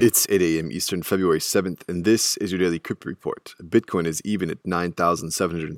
It's 8 a.m. Eastern, February 7th, and this is your daily crypto report. Bitcoin is even at $9,738,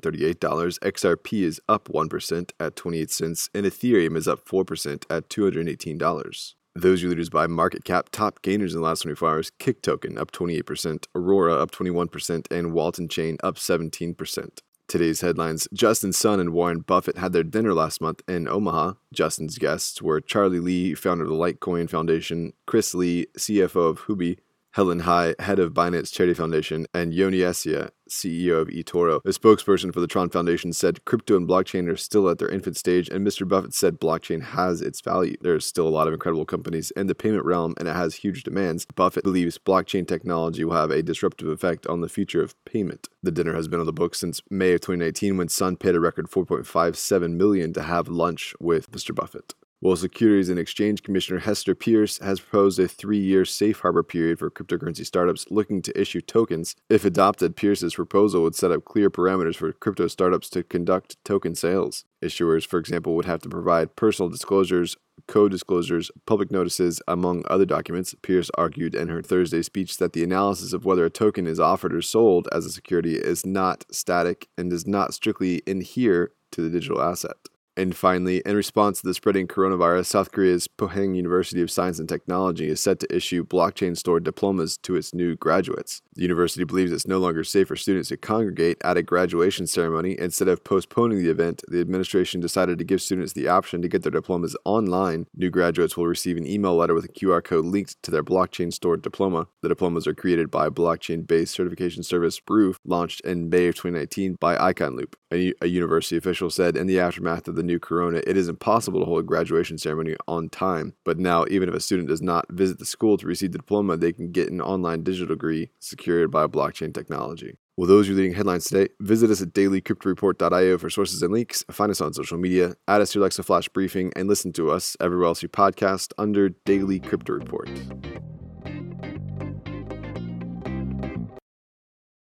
XRP is up 1% at 28 cents, and Ethereum is up 4% at $218. Those are leaders by market cap. Top gainers in the last 24 hours Kick Token up 28%, Aurora up 21%, and Waltonchain up 17%. Today's headlines Justin Sun and Warren Buffett had their dinner last month in Omaha. Justin's guests were Charlie Lee, founder of the Litecoin Foundation, Chris Lee, CFO of Huobi, Helen Hai, head of Binance Charity Foundation, and Yoni Assia, CEO of eToro. A spokesperson for the Tron Foundation said crypto and blockchain are still at their infant stage, and Mr. Buffett said blockchain has its value. There's still a lot of incredible companies in the payment realm, and it has huge demands. Buffett believes blockchain technology will have a disruptive effect on the future of payment. The dinner has been on the books since May of 2019 when Sun paid a record 4.57 million to have lunch with Mr. Buffett. Well, Securities and Exchange Commissioner Hester Peirce has proposed a three year safe harbor period for cryptocurrency startups looking to issue tokens. If adopted, Peirce's proposal would set up clear parameters for crypto startups to conduct token sales. Issuers, for example, would have to provide personal disclosures, code disclosures, public notices, among other documents. Peirce argued in her Thursday speech that the analysis of whether a token is offered or sold as a security is not static and does not strictly adhere to the digital asset. And finally, in response to the spreading coronavirus, South Korea's Pohang University of Science and Technology is set to issue blockchain stored diplomas to its new graduates. The university believes it's no longer safe for students to congregate at a graduation ceremony. Instead of postponing the event, the administration decided to give students the option to get their diplomas online. New graduates will receive an email letter with a QR code linked to their blockchain stored diploma. The diplomas are created by blockchain based certification service broof, launched in May of 2019 by ICONLOOP. A, a university official said in the aftermath of the new corona, it is impossible to hold a graduation ceremony on time. But now, even if a student does not visit the school to receive the diploma, they can get an online digital degree secured by blockchain technology. Well, those are your leading headlines today. Visit us at dailycryptoreport.io for sources and links. Find us on social media, add us to your Alexa Flash briefing, and listen to us everywhere else you podcast under Daily Crypto Report.